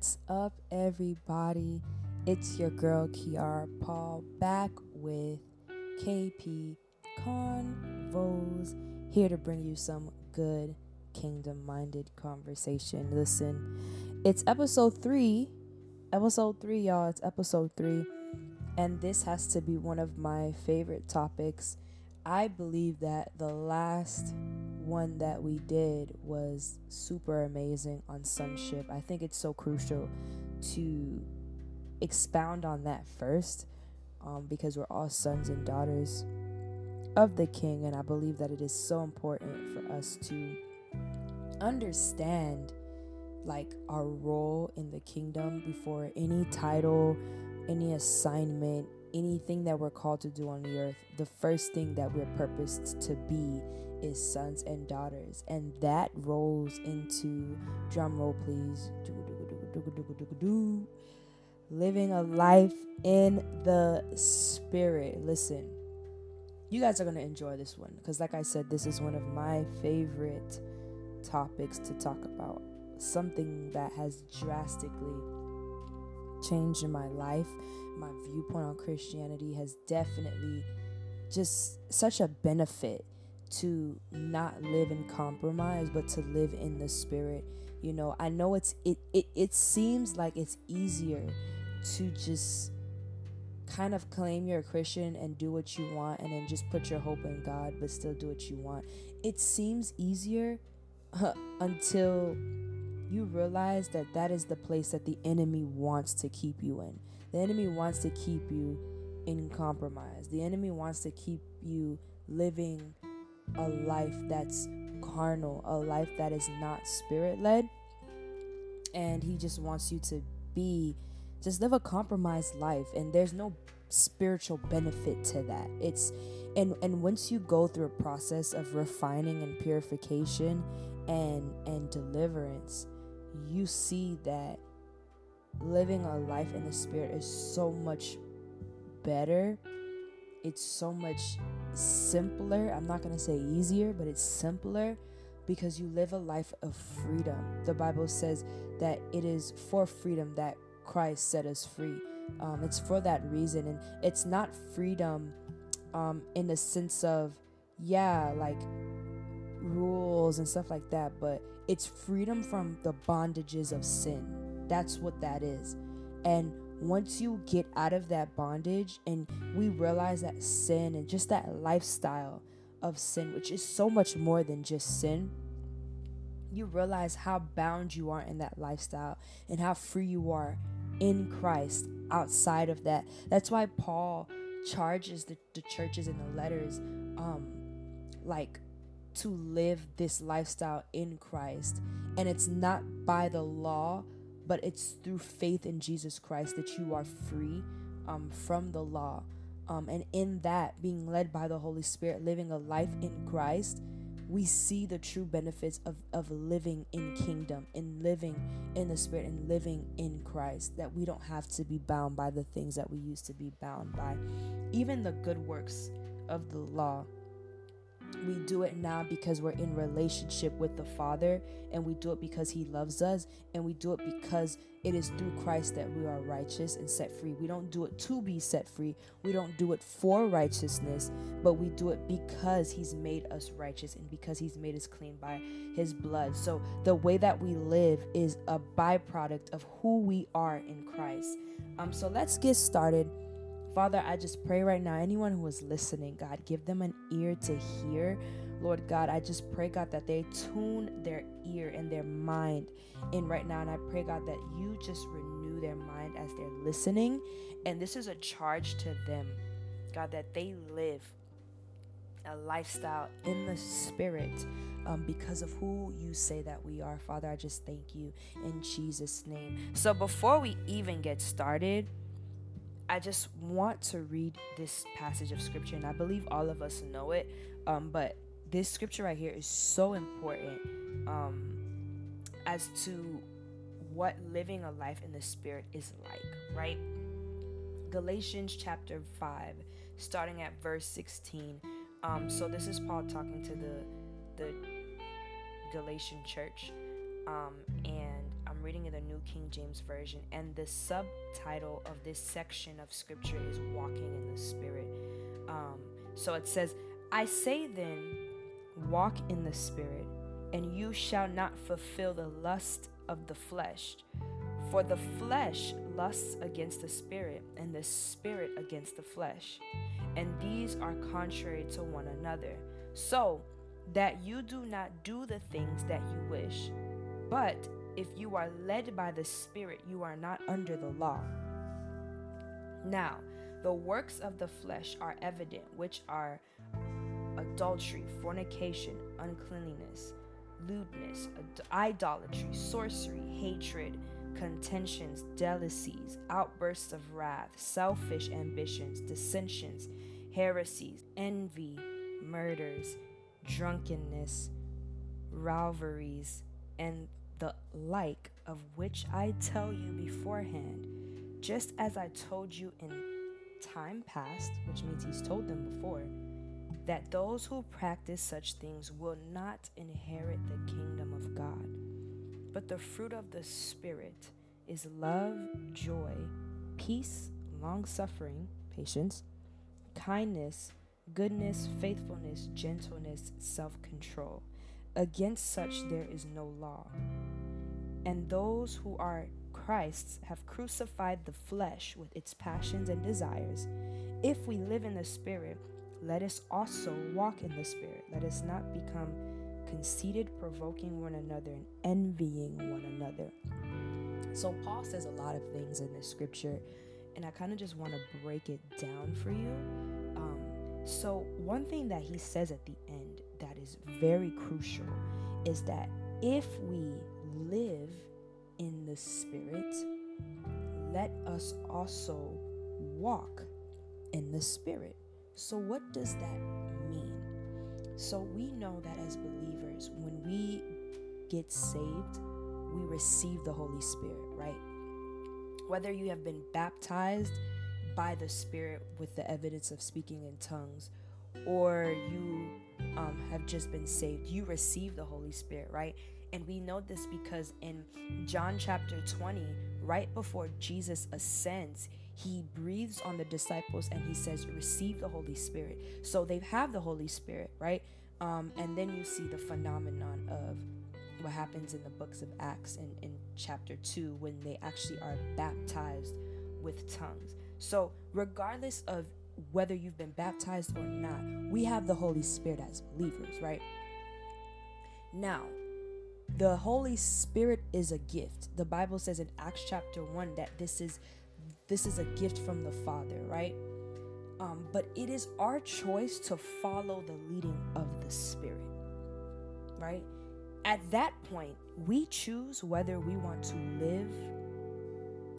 What's up, everybody? It's your girl Kiara Paul back with KP Convos, here to bring you some good kingdom minded conversation. Listen, it's episode three. Episode three, y'all. It's episode three. And this has to be one of my favorite topics. I believe that the last one that we did was super amazing on sonship. I think it's so crucial to expound on that first um, because we're all sons and daughters of the king, and I believe that it is so important for us to understand like our role in the kingdom before any title, any assignment, anything that we're called to do on the earth. The first thing that we're purposed to be is sons and daughters, and that rolls into drum roll, please. Living a life in the spirit. Listen, you guys are going to enjoy this one because, like I said, this is one of my favorite topics to talk about. Something that has drastically changed in my life. My viewpoint on Christianity has definitely just such a benefit to not live in compromise but to live in the spirit you know i know it's it it, it seems like it's easier to just kind of claim you're a christian and do what you want and then just put your hope in god but still do what you want it seems easier until you realize that that is the place that the enemy wants to keep you in the enemy wants to keep you in compromise the enemy wants to keep you living a life that's carnal, a life that is not spirit led. And he just wants you to be, just live a compromised life. And there's no spiritual benefit to that. It's, and, and once you go through a process of refining and purification and, and deliverance, you see that living a life in the spirit is so much better. It's so much simpler. I'm not going to say easier, but it's simpler because you live a life of freedom. The Bible says that it is for freedom that Christ set us free. Um, it's for that reason. And it's not freedom um, in the sense of, yeah, like rules and stuff like that, but it's freedom from the bondages of sin. That's what that is. And once you get out of that bondage and we realize that sin and just that lifestyle of sin, which is so much more than just sin, you realize how bound you are in that lifestyle and how free you are in Christ outside of that. That's why Paul charges the, the churches in the letters, um, like to live this lifestyle in Christ. And it's not by the law, but it's through faith in Jesus Christ that you are free um, from the law. Um, and in that, being led by the Holy Spirit, living a life in Christ, we see the true benefits of, of living in kingdom and living in the Spirit and living in Christ. That we don't have to be bound by the things that we used to be bound by. Even the good works of the law we do it now because we're in relationship with the Father, and we do it because He loves us, and we do it because it is through Christ that we are righteous and set free. We don't do it to be set free, we don't do it for righteousness, but we do it because He's made us righteous and because He's made us clean by His blood. So the way that we live is a byproduct of who we are in Christ. Um, so let's get started Father, I just pray right now, anyone who is listening, God, give them an ear to hear. Lord God, I just pray, God, that they tune their ear and their mind in right now. And I pray, God, that you just renew their mind as they're listening. And this is a charge to them, God, that they live a lifestyle in the spirit um, because of who you say that we are. Father, I just thank you in Jesus' name. So before we even get started, I just want to read this passage of scripture, and I believe all of us know it. Um, but this scripture right here is so important um, as to what living a life in the spirit is like, right? Galatians chapter 5, starting at verse 16. Um, so this is Paul talking to the the Galatian church, um, reading in the New King James Version, and the subtitle of this section of scripture is Walking in the Spirit. Um, so it says, I say then, walk in the Spirit, and you shall not fulfill the lust of the flesh. For the flesh lusts against the Spirit, and the Spirit against the flesh. And these are contrary to one another. So that you do not do the things that you wish. But if you are led by the Spirit, you are not under the law. Now, the works of the flesh are evident, which are adultery, fornication, uncleanliness, lewdness, ad- idolatry, sorcery, hatred, contentions, jealousies, outbursts of wrath, selfish ambitions, dissensions, heresies, envy, murders, drunkenness, rivalries, and the like, of which I tell you beforehand, just as I told you in time past, which means he's told them before, that those who practice such things will not inherit the kingdom of God. But the fruit of the Spirit is love, joy, peace, long suffering, patience, kindness, goodness, faithfulness, gentleness, self control. Against such there is no law. And those who are Christ's have crucified the flesh with its passions and desires. If we live in the Spirit, let us also walk in the Spirit. Let us not become conceited, provoking one another, and envying one another. So, Paul says a lot of things in this scripture, and I kind of just want to break it down for you. Um, so, one thing that he says at the end that is very crucial is that if we live in the Spirit, let us also walk in the Spirit. So, what does that mean? So, we know that as believers, when we get saved, we receive the Holy Spirit, right? Whether you have been baptized by the Spirit with the evidence of speaking in tongues, or you um, have just been saved, you receive the Holy Spirit, right? And we know this because in John chapter 20, right before Jesus ascends, he breathes on the disciples and he says, Receive the Holy Spirit. So they have the Holy Spirit, right? Um, and then you see the phenomenon of what happens in the books of Acts in, in chapter 2 when they actually are baptized with tongues. So, regardless of whether you've been baptized or not, we have the Holy Spirit as believers, right? Now, the Holy Spirit is a gift. The Bible says in Acts chapter 1 that this is this is a gift from the Father, right? Um, but it is our choice to follow the leading of the Spirit, right? At that point, we choose whether we want to live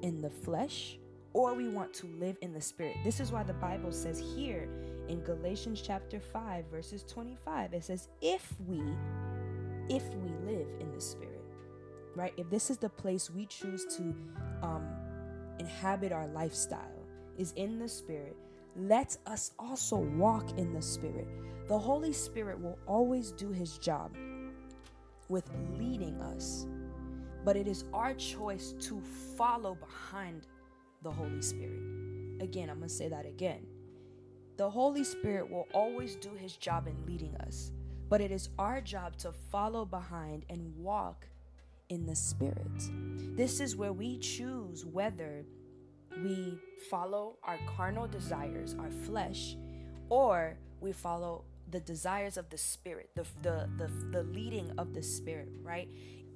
in the flesh or we want to live in the spirit. This is why the Bible says here in Galatians chapter 5 verses 25 it says if we if we live in the spirit. Right? If this is the place we choose to um inhabit our lifestyle is in the spirit, let us also walk in the spirit. The Holy Spirit will always do his job with leading us. But it is our choice to follow behind the Holy Spirit. Again, I'm going to say that again. The Holy Spirit will always do his job in leading us, but it is our job to follow behind and walk in the Spirit. This is where we choose whether we follow our carnal desires, our flesh, or we follow the desires of the spirit the, the the the leading of the spirit right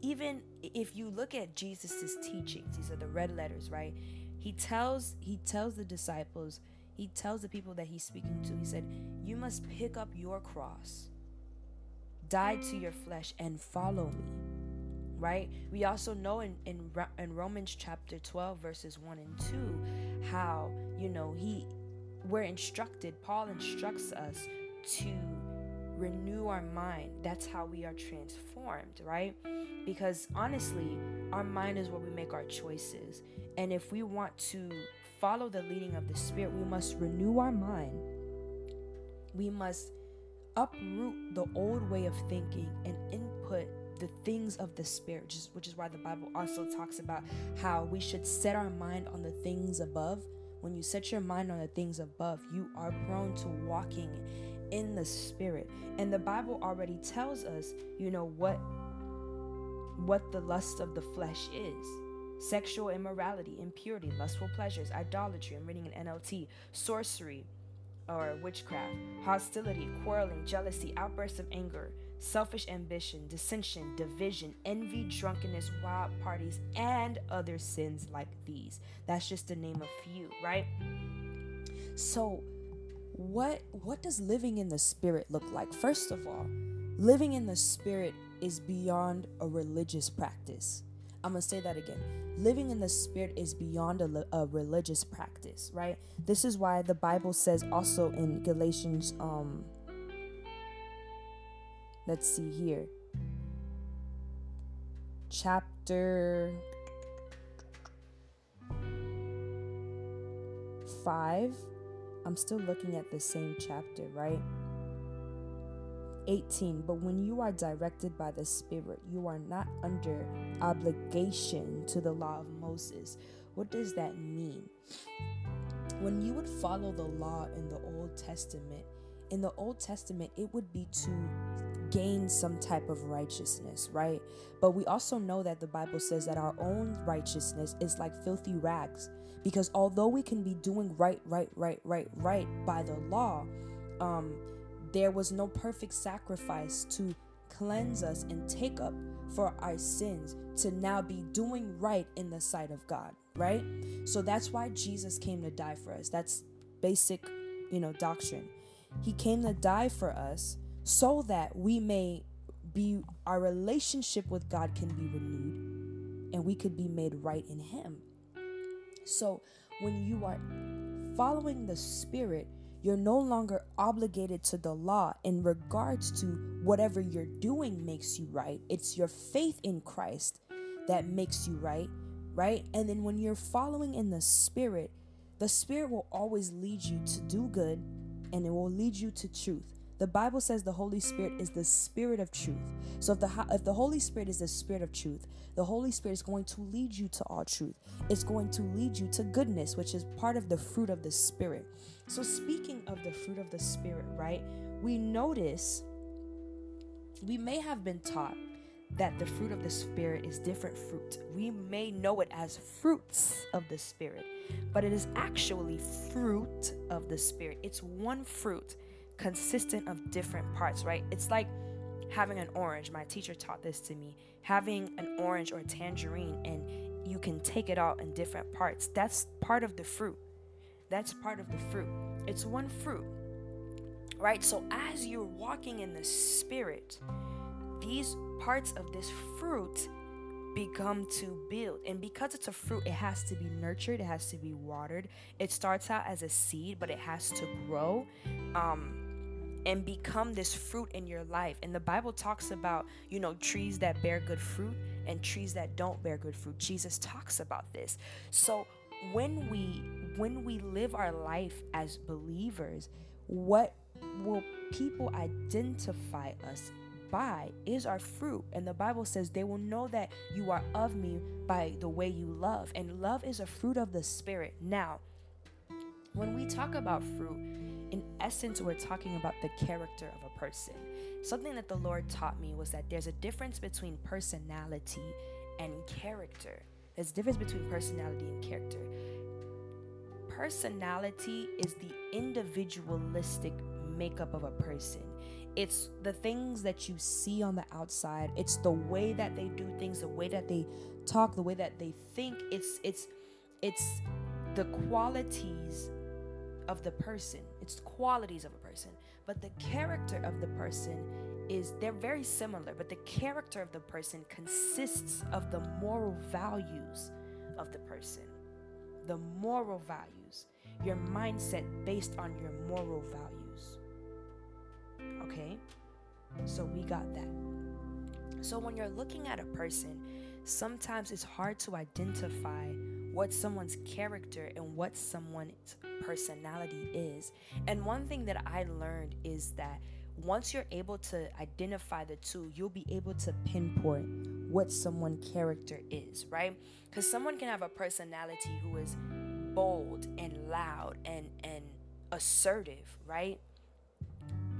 even if you look at jesus's teachings these are the red letters right he tells he tells the disciples he tells the people that he's speaking to he said you must pick up your cross die to your flesh and follow me right we also know in, in in romans chapter 12 verses 1 and 2 how you know he we're instructed paul instructs us to renew our mind. That's how we are transformed, right? Because honestly, our mind is where we make our choices. And if we want to follow the leading of the Spirit, we must renew our mind. We must uproot the old way of thinking and input the things of the spirit, which is why the Bible also talks about how we should set our mind on the things above. When you set your mind on the things above, you are prone to walking in the spirit. And the Bible already tells us, you know, what what the lust of the flesh is. Sexual immorality, impurity, lustful pleasures, idolatry, I'm reading an NLT, sorcery or witchcraft, hostility, quarreling, jealousy, outbursts of anger, selfish ambition, dissension, division, envy, drunkenness, wild parties, and other sins like these. That's just to name a few, right? So, what what does living in the spirit look like? First of all, living in the spirit is beyond a religious practice. I'm going to say that again. Living in the spirit is beyond a, a, religious practice, right? This is why the Bible says also in Galatians um let's see here. Chapter 5. I'm still looking at the same chapter, right? 18 But when you are directed by the Spirit, you are not under obligation to the law of Moses. What does that mean? When you would follow the law in the Old Testament, in the Old Testament, it would be to gain some type of righteousness, right? But we also know that the Bible says that our own righteousness is like filthy rags. Because although we can be doing right, right, right, right, right by the law, um, there was no perfect sacrifice to cleanse us and take up for our sins to now be doing right in the sight of God, right? So that's why Jesus came to die for us. That's basic, you know, doctrine. He came to die for us so that we may be our relationship with God can be renewed and we could be made right in him. So when you are following the spirit, you're no longer obligated to the law in regards to whatever you're doing makes you right. It's your faith in Christ that makes you right, right? And then when you're following in the Spirit, the Spirit will always lead you to do good and it will lead you to truth. The Bible says the Holy Spirit is the spirit of truth. So if the if the Holy Spirit is the spirit of truth, the Holy Spirit is going to lead you to all truth. It's going to lead you to goodness, which is part of the fruit of the spirit. So speaking of the fruit of the spirit, right? We notice we may have been taught that the fruit of the Spirit is different fruit. We may know it as fruits of the Spirit, but it is actually fruit of the Spirit. It's one fruit consistent of different parts, right? It's like having an orange. My teacher taught this to me. Having an orange or a tangerine and you can take it out in different parts. That's part of the fruit. That's part of the fruit. It's one fruit. Right? So as you're walking in the spirit, these parts of this fruit become to build. And because it's a fruit, it has to be nurtured, it has to be watered. It starts out as a seed, but it has to grow. Um, and become this fruit in your life. And the Bible talks about, you know, trees that bear good fruit and trees that don't bear good fruit. Jesus talks about this. So when we when we live our life as believers, what will people identify us by is our fruit. And the Bible says they will know that you are of me by the way you love. And love is a fruit of the Spirit. Now, when we talk about fruit, in essence, we're talking about the character of a person. Something that the Lord taught me was that there's a difference between personality and character. There's a difference between personality and character. Personality is the individualistic makeup of a person. It's the things that you see on the outside. It's the way that they do things, the way that they talk, the way that they think. It's it's it's the qualities of the person. It's qualities of a person. But the character of the person is they're very similar, but the character of the person consists of the moral values of the person. The moral values. Your mindset based on your moral values. Okay? So we got that. So when you're looking at a person, sometimes it's hard to identify what someone's character and what someone's personality is. And one thing that I learned is that once you're able to identify the two, you'll be able to pinpoint what someone character is, right? Because someone can have a personality who is bold and loud and and assertive, right?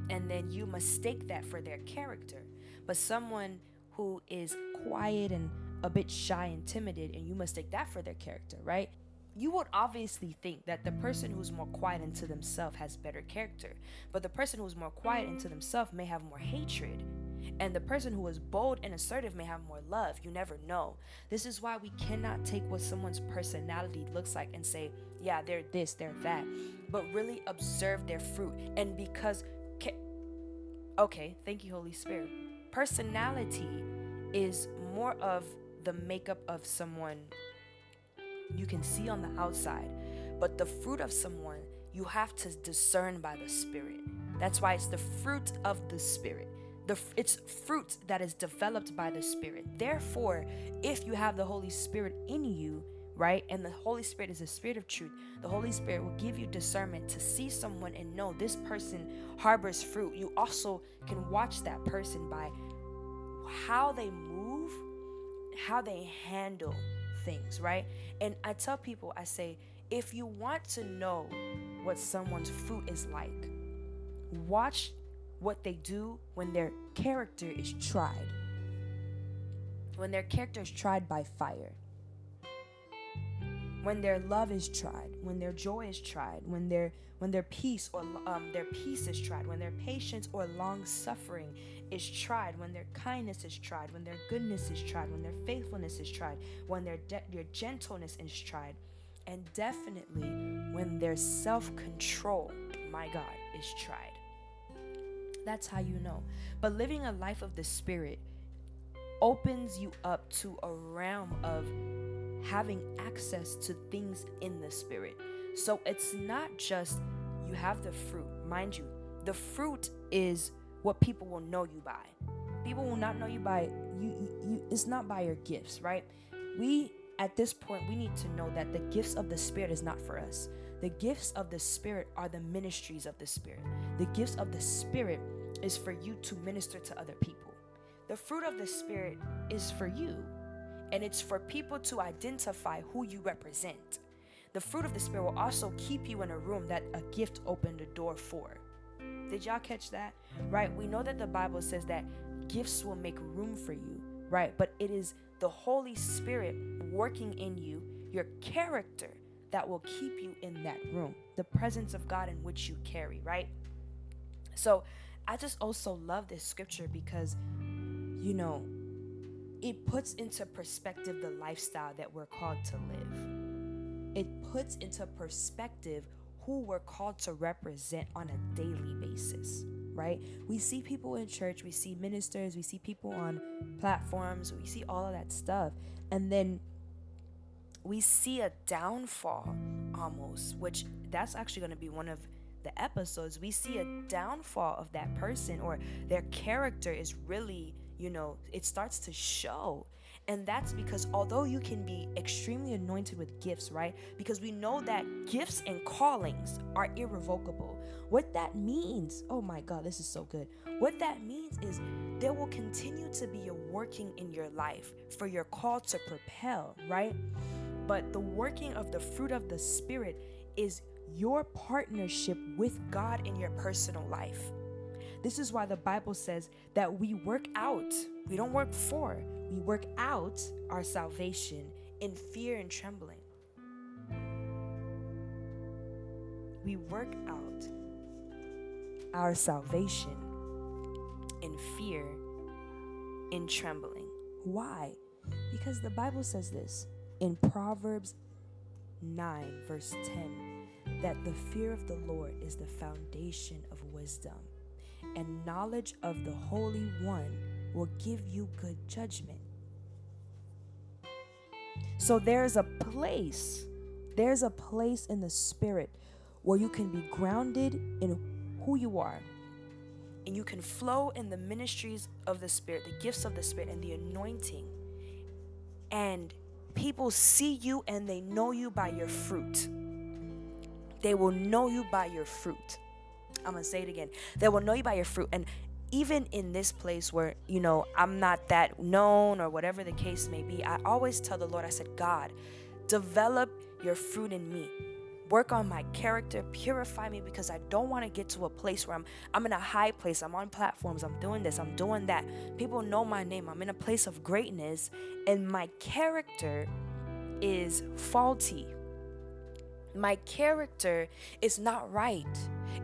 And then you mistake that for their character. But someone who is quiet and a bit shy and timid, and you mistake that for their character, right? You would obviously think that the person who's more quiet into themselves has better character, but the person who's more quiet into themselves may have more hatred. And the person who is bold and assertive may have more love. You never know. This is why we cannot take what someone's personality looks like and say, yeah, they're this, they're that, but really observe their fruit. And because, okay, thank you, Holy Spirit. Personality is more of the makeup of someone you can see on the outside, but the fruit of someone you have to discern by the Spirit. That's why it's the fruit of the Spirit. The, it's fruit that is developed by the Spirit. Therefore, if you have the Holy Spirit in you, right, and the Holy Spirit is the Spirit of truth, the Holy Spirit will give you discernment to see someone and know this person harbors fruit. You also can watch that person by how they move, how they handle things, right? And I tell people, I say, if you want to know what someone's fruit is like, watch what they do when their character is tried. When their character is tried by fire. When their love is tried, when their joy is tried, when their when their peace or um, their peace is tried, when their patience or long suffering is tried, when their kindness is tried, when their goodness is tried, when their faithfulness is tried, when their de- their gentleness is tried, and definitely when their self-control, my God, is tried. That's how you know. But living a life of the spirit opens you up to a realm of having access to things in the spirit. So it's not just you have the fruit, mind you, the fruit is what people will know you by. People will not know you by you, you, it's not by your gifts, right? We at this point we need to know that the gifts of the spirit is not for us. The gifts of the spirit are the ministries of the spirit. The gifts of the spirit is for you to minister to other people. The fruit of the spirit is for you and it's for people to identify who you represent. The fruit of the Spirit will also keep you in a room that a gift opened the door for. Did y'all catch that? Right? We know that the Bible says that gifts will make room for you, right? But it is the Holy Spirit working in you, your character, that will keep you in that room. The presence of God in which you carry, right? So I just also love this scripture because, you know, it puts into perspective the lifestyle that we're called to live it puts into perspective who we're called to represent on a daily basis, right? We see people in church, we see ministers, we see people on platforms, we see all of that stuff. And then we see a downfall almost, which that's actually going to be one of the episodes. We see a downfall of that person or their character is really, you know, it starts to show. And that's because although you can be extremely anointed with gifts, right? Because we know that gifts and callings are irrevocable. What that means, oh my God, this is so good. What that means is there will continue to be a working in your life for your call to propel, right? But the working of the fruit of the Spirit is your partnership with God in your personal life. This is why the Bible says that we work out, we don't work for, we work out our salvation in fear and trembling. We work out our salvation in fear, in trembling. Why? Because the Bible says this in Proverbs 9, verse 10, that the fear of the Lord is the foundation of wisdom and knowledge of the Holy One will give you good judgment. So there's a place, there's a place in the spirit where you can be grounded in who you are. And you can flow in the ministries of the Spirit, the gifts of the Spirit, and the anointing. And people see you and they know you by your fruit. They will know you by your fruit. I'm gonna say it again. They will know you by your fruit. And even in this place where, you know, I'm not that known or whatever the case may be, I always tell the Lord, I said, God, develop your fruit in me. Work on my character. Purify me because i don't want to get to a place where i'm i'm in a high place. I'm on platforms. I'm doing this. I'm doing that. People know my name. I'm in a place of greatness and my character is faulty. My character is not right.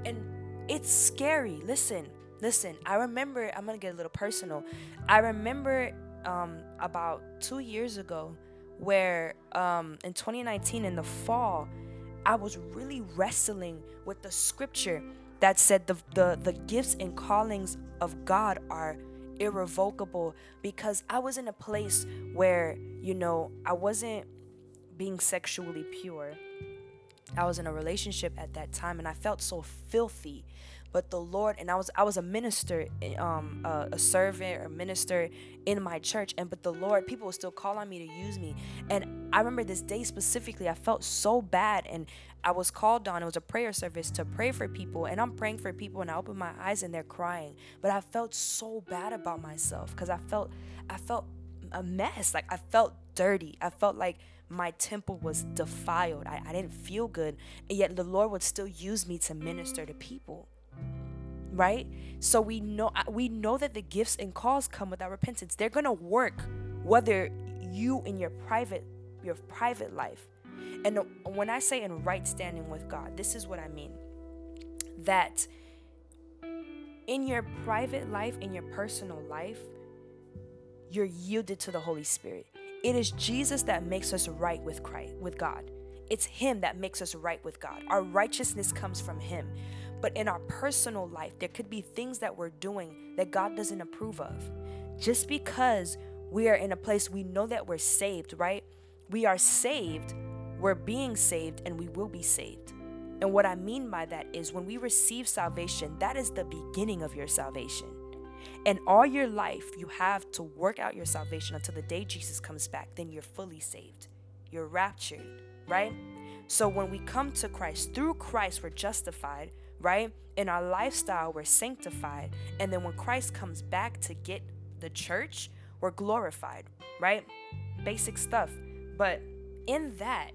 And it's scary listen listen i remember i'm gonna get a little personal i remember um, about two years ago where um, in 2019 in the fall I was really wrestling with the scripture that said the, the, the gifts and callings of God are irrevocable because I was in a place where, you know, I wasn't being sexually pure. I was in a relationship at that time and I felt so filthy but the lord and i was i was a minister um a, a servant or minister in my church and but the lord people would still call on me to use me and i remember this day specifically i felt so bad and i was called on it was a prayer service to pray for people and i'm praying for people and i open my eyes and they're crying but i felt so bad about myself because i felt i felt a mess like i felt dirty i felt like my temple was defiled. I, I didn't feel good. And yet the lord would still use me to minister to people right? So we know we know that the gifts and calls come without repentance. They're gonna work whether you in your private your private life. And when i say in right standing with god this is what i mean. That in your private life in your personal life you're yielded to the holy spirit it is jesus that makes us right with christ with god it's him that makes us right with god our righteousness comes from him but in our personal life, there could be things that we're doing that God doesn't approve of. Just because we are in a place we know that we're saved, right? We are saved, we're being saved, and we will be saved. And what I mean by that is when we receive salvation, that is the beginning of your salvation. And all your life, you have to work out your salvation until the day Jesus comes back. Then you're fully saved. You're raptured, right? So when we come to Christ, through Christ, we're justified right? In our lifestyle, we're sanctified. And then when Christ comes back to get the church, we're glorified, right? Basic stuff. But in that,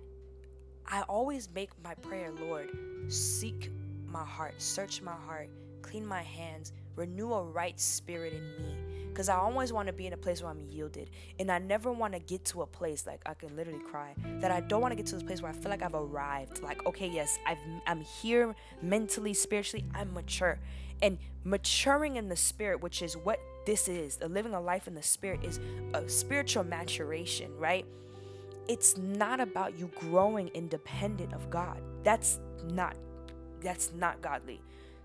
I always make my prayer, Lord, seek my heart, search my heart, clean my hands, renew a right spirit in me because I always want to be in a place where I'm yielded. And I never want to get to a place, like I can literally cry, that I don't want to get to this place where I feel like I've arrived. Like, okay, yes, I've, I'm here mentally, spiritually, I'm mature. And maturing in the spirit, which is what this is, the living a life in the spirit, is a spiritual maturation, right? It's not about you growing independent of God. That's not that's not godly.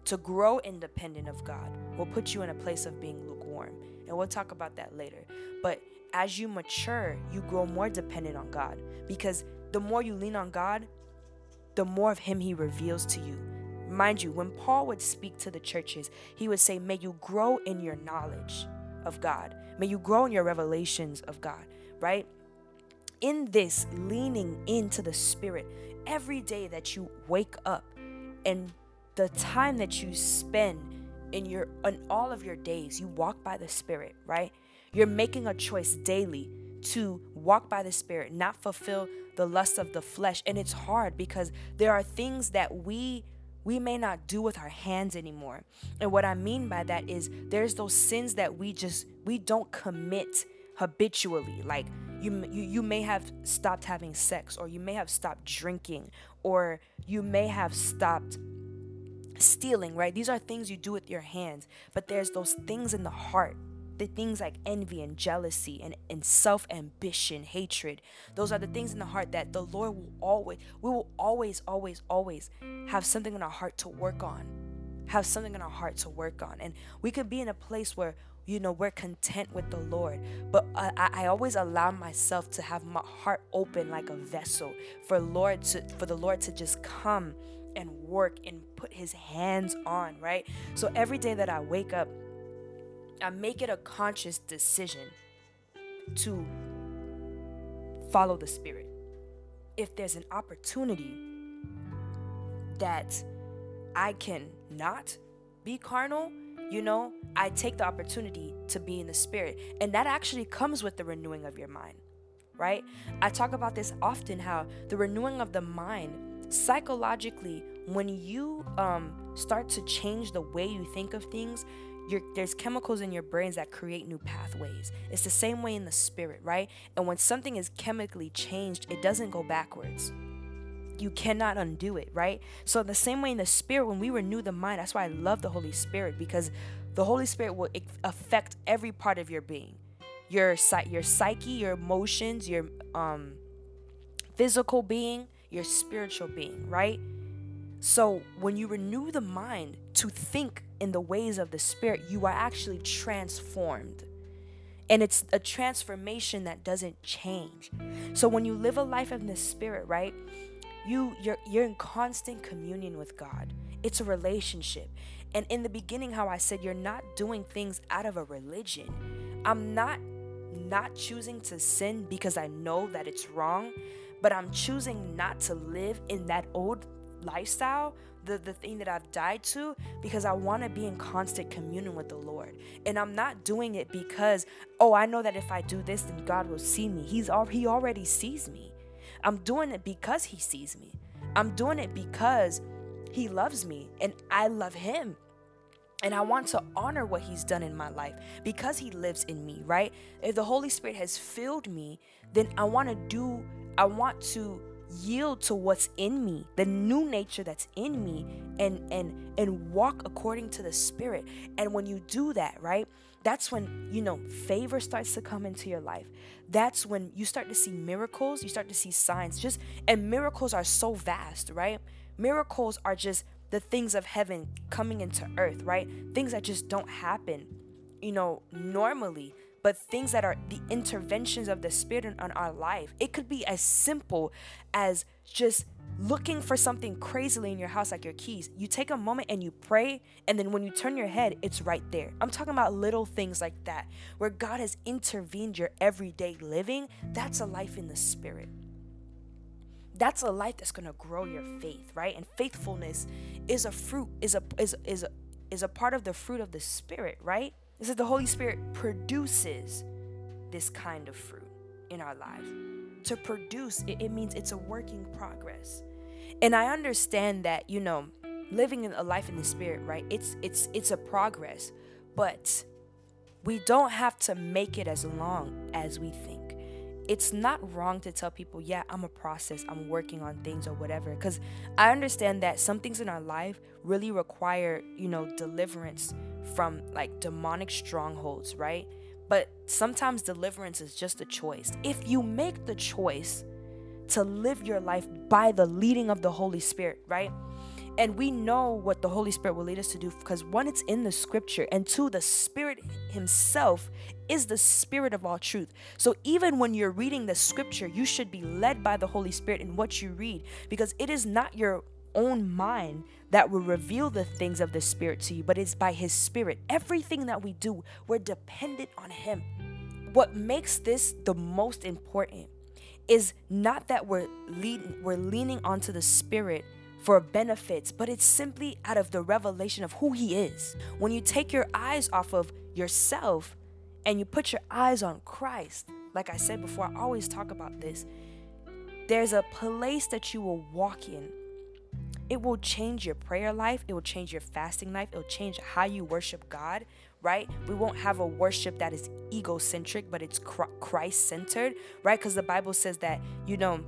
To grow independent of God will put you in a place of being lukewarm. And we'll talk about that later. But as you mature, you grow more dependent on God because the more you lean on God, the more of Him He reveals to you. Mind you, when Paul would speak to the churches, he would say, May you grow in your knowledge of God, may you grow in your revelations of God, right? In this leaning into the Spirit, every day that you wake up and the time that you spend in your in all of your days you walk by the spirit right? You're making a choice daily to walk by the spirit not fulfill the lust of the flesh. And it's hard because there are things that we we may not do with our hands anymore. And what i mean by that is there's those sins that we just we don't commit habitually. Like you, you you may have stopped having sex or you may have stopped drinking or you may have stopped stealing, right? These are things you do with your hands, but there's those things in the heart. The things like envy and jealousy and, and self ambition, hatred. Those are the things in the heart that the Lord will always, we will always, always, always have something in our heart to work on. Have something in our heart to work on. And we could be in a place where you know we're content with the lord but I, I always allow myself to have my heart open like a vessel for lord to for the lord to just come and work and put his hands on, right? So every day that I wake up, I make it a conscious decision to follow the Spirit. If there's an opportunity that I can not be carnal, you know, I take the opportunity to be in the spirit. And that actually comes with the renewing of your mind, right? I talk about this often how the renewing of the mind psychologically, when you um, start to change the way you think of things, there's chemicals in your brains that create new pathways. It's the same way in the spirit, right? And when something is chemically changed, it doesn't go backwards you cannot undo it, right? So the same way in the spirit, when we renew the mind, that's why I love the Holy Spirit because the Holy Spirit will affect every part of your being, your your psyche, your emotions, your um, physical being, your spiritual being, right? So when you renew the mind to think in the ways of the Spirit, you are actually transformed. And it's a transformation that doesn't change. So when you live a life in the Spirit, right? you you're you're in constant communion with God. It's a relationship. And in the beginning how I said you're not doing things out of a religion. I'm not not choosing to sin because I know that it's wrong, but I'm choosing not to live in that old lifestyle, the, the thing that I've died to, because I want to be in constant communion with the Lord. And I'm not doing it because, oh, I know that if I do this, then God will see me. He's al- He already sees me. I'm doing it because He sees me. I'm doing it because He loves me and I love Him. And I want to honor what He's done in my life because He lives in me, right? If the Holy Spirit has filled me, then I want to do, I want to yield to what's in me the new nature that's in me and and and walk according to the spirit. And when you do that right that's when you know favor starts to come into your life. That's when you start to see miracles you start to see signs. Just and miracles are so vast right? Miracles are just the things of heaven coming into earth right? Things that just don't happen you know normally but things that are the interventions of the spirit on our life it could be as simple as just looking for something crazily in your house, like your keys, you take a moment and you pray, and then when you turn your head, it's right there. I'm talking about little things like that, where God has intervened your everyday living. That's a life in the spirit. That's a life that's gonna grow your faith, right? And faithfulness is a fruit, is a is is a, is a part of the fruit of the spirit, right? It says the Holy Spirit produces this kind of fruit in our life. To produce, it, it means it's a working progress. And I understand that, you know, living a life in the spirit, right? It's it's it's a progress, but we don't have to make it as long as we think. It's not wrong to tell people, yeah, I'm a process, I'm working on things or whatever. Because I understand that some things in our life really require, you know, deliverance from like demonic strongholds, right? But sometimes deliverance is just a choice. If you make the choice to live your life by the leading of the Holy Spirit, right? And we know what the Holy Spirit will lead us to do because one, it's in the scripture, and two, the Spirit Himself is the Spirit of all truth. So even when you're reading the scripture, you should be led by the Holy Spirit in what you read because it is not your own mind that will reveal the things of the Spirit to you, but it's by His Spirit. Everything that we do, we're dependent on Him. What makes this the most important is not that we're leading, we're leaning onto the Spirit for benefits, but it's simply out of the revelation of who He is. When you take your eyes off of yourself and you put your eyes on Christ, like I said before, I always talk about this. There's a place that you will walk in it will change your prayer life, it will change your fasting life, it will change how you worship God, right? We won't have a worship that is egocentric, but it's Christ centered, right? Because the Bible says that, you know,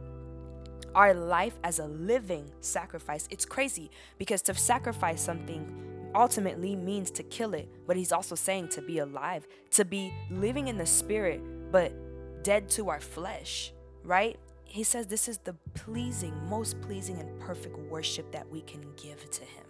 our life as a living sacrifice. It's crazy because to sacrifice something ultimately means to kill it, but he's also saying to be alive, to be living in the spirit, but dead to our flesh, right? He says this is the pleasing, most pleasing, and perfect worship that we can give to him.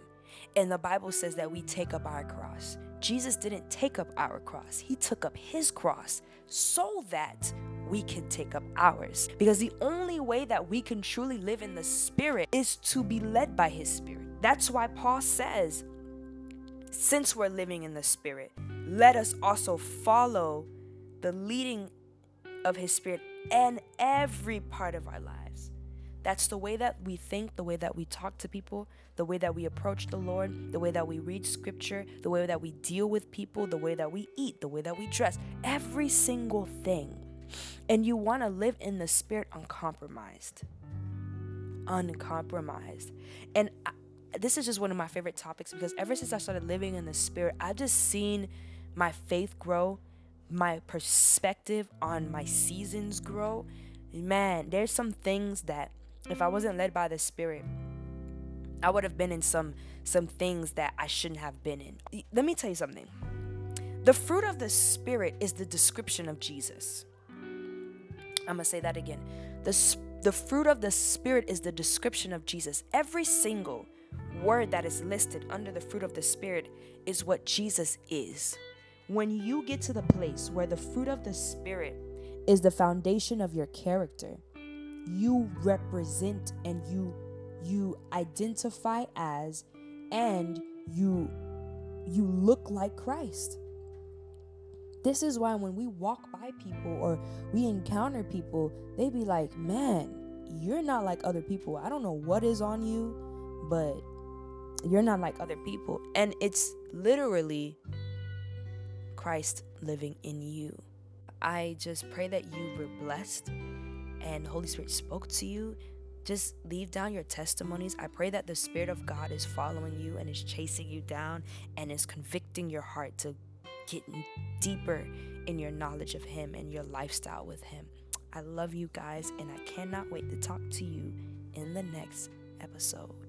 And the Bible says that we take up our cross. Jesus didn't take up our cross, he took up his cross so that we can take up ours. Because the only way that we can truly live in the Spirit is to be led by His Spirit. That's why Paul says, since we're living in the Spirit, let us also follow the leading of His Spirit and every part of our lives. That's the way that we think, the way that we talk to people, the way that we approach the Lord, the way that we read scripture, the way that we deal with people, the way that we eat, the way that we dress, every single thing. And you want to live in the spirit uncompromised. Uncompromised. And I, this is just one of my favorite topics because ever since I started living in the spirit, I've just seen my faith grow, my perspective on my seasons grow. Man, there's some things that if I wasn't led by the spirit, I would have been in some some things that I shouldn't have been in. Let me tell you something. The fruit of the spirit is the description of Jesus. I'm going to say that again. The the fruit of the spirit is the description of Jesus. Every single word that is listed under the fruit of the Spirit is what Jesus is. When you get to the place where the fruit of the Spirit is the foundation of your character, you represent and you you identify as and you you look like Christ. This is why when we walk by people or we encounter people, they be like, "Man, you're not like other people. I don't know what is on you, but you're not like other people. And it's literally Christ living in you. I just pray that you were blessed and Holy Spirit spoke to you. Just leave down your testimonies. I pray that the Spirit of God is following you and is chasing you down and is convicting your heart to get deeper in your knowledge of Him and your lifestyle with Him. I love you guys, and I cannot wait to talk to you in the next episode.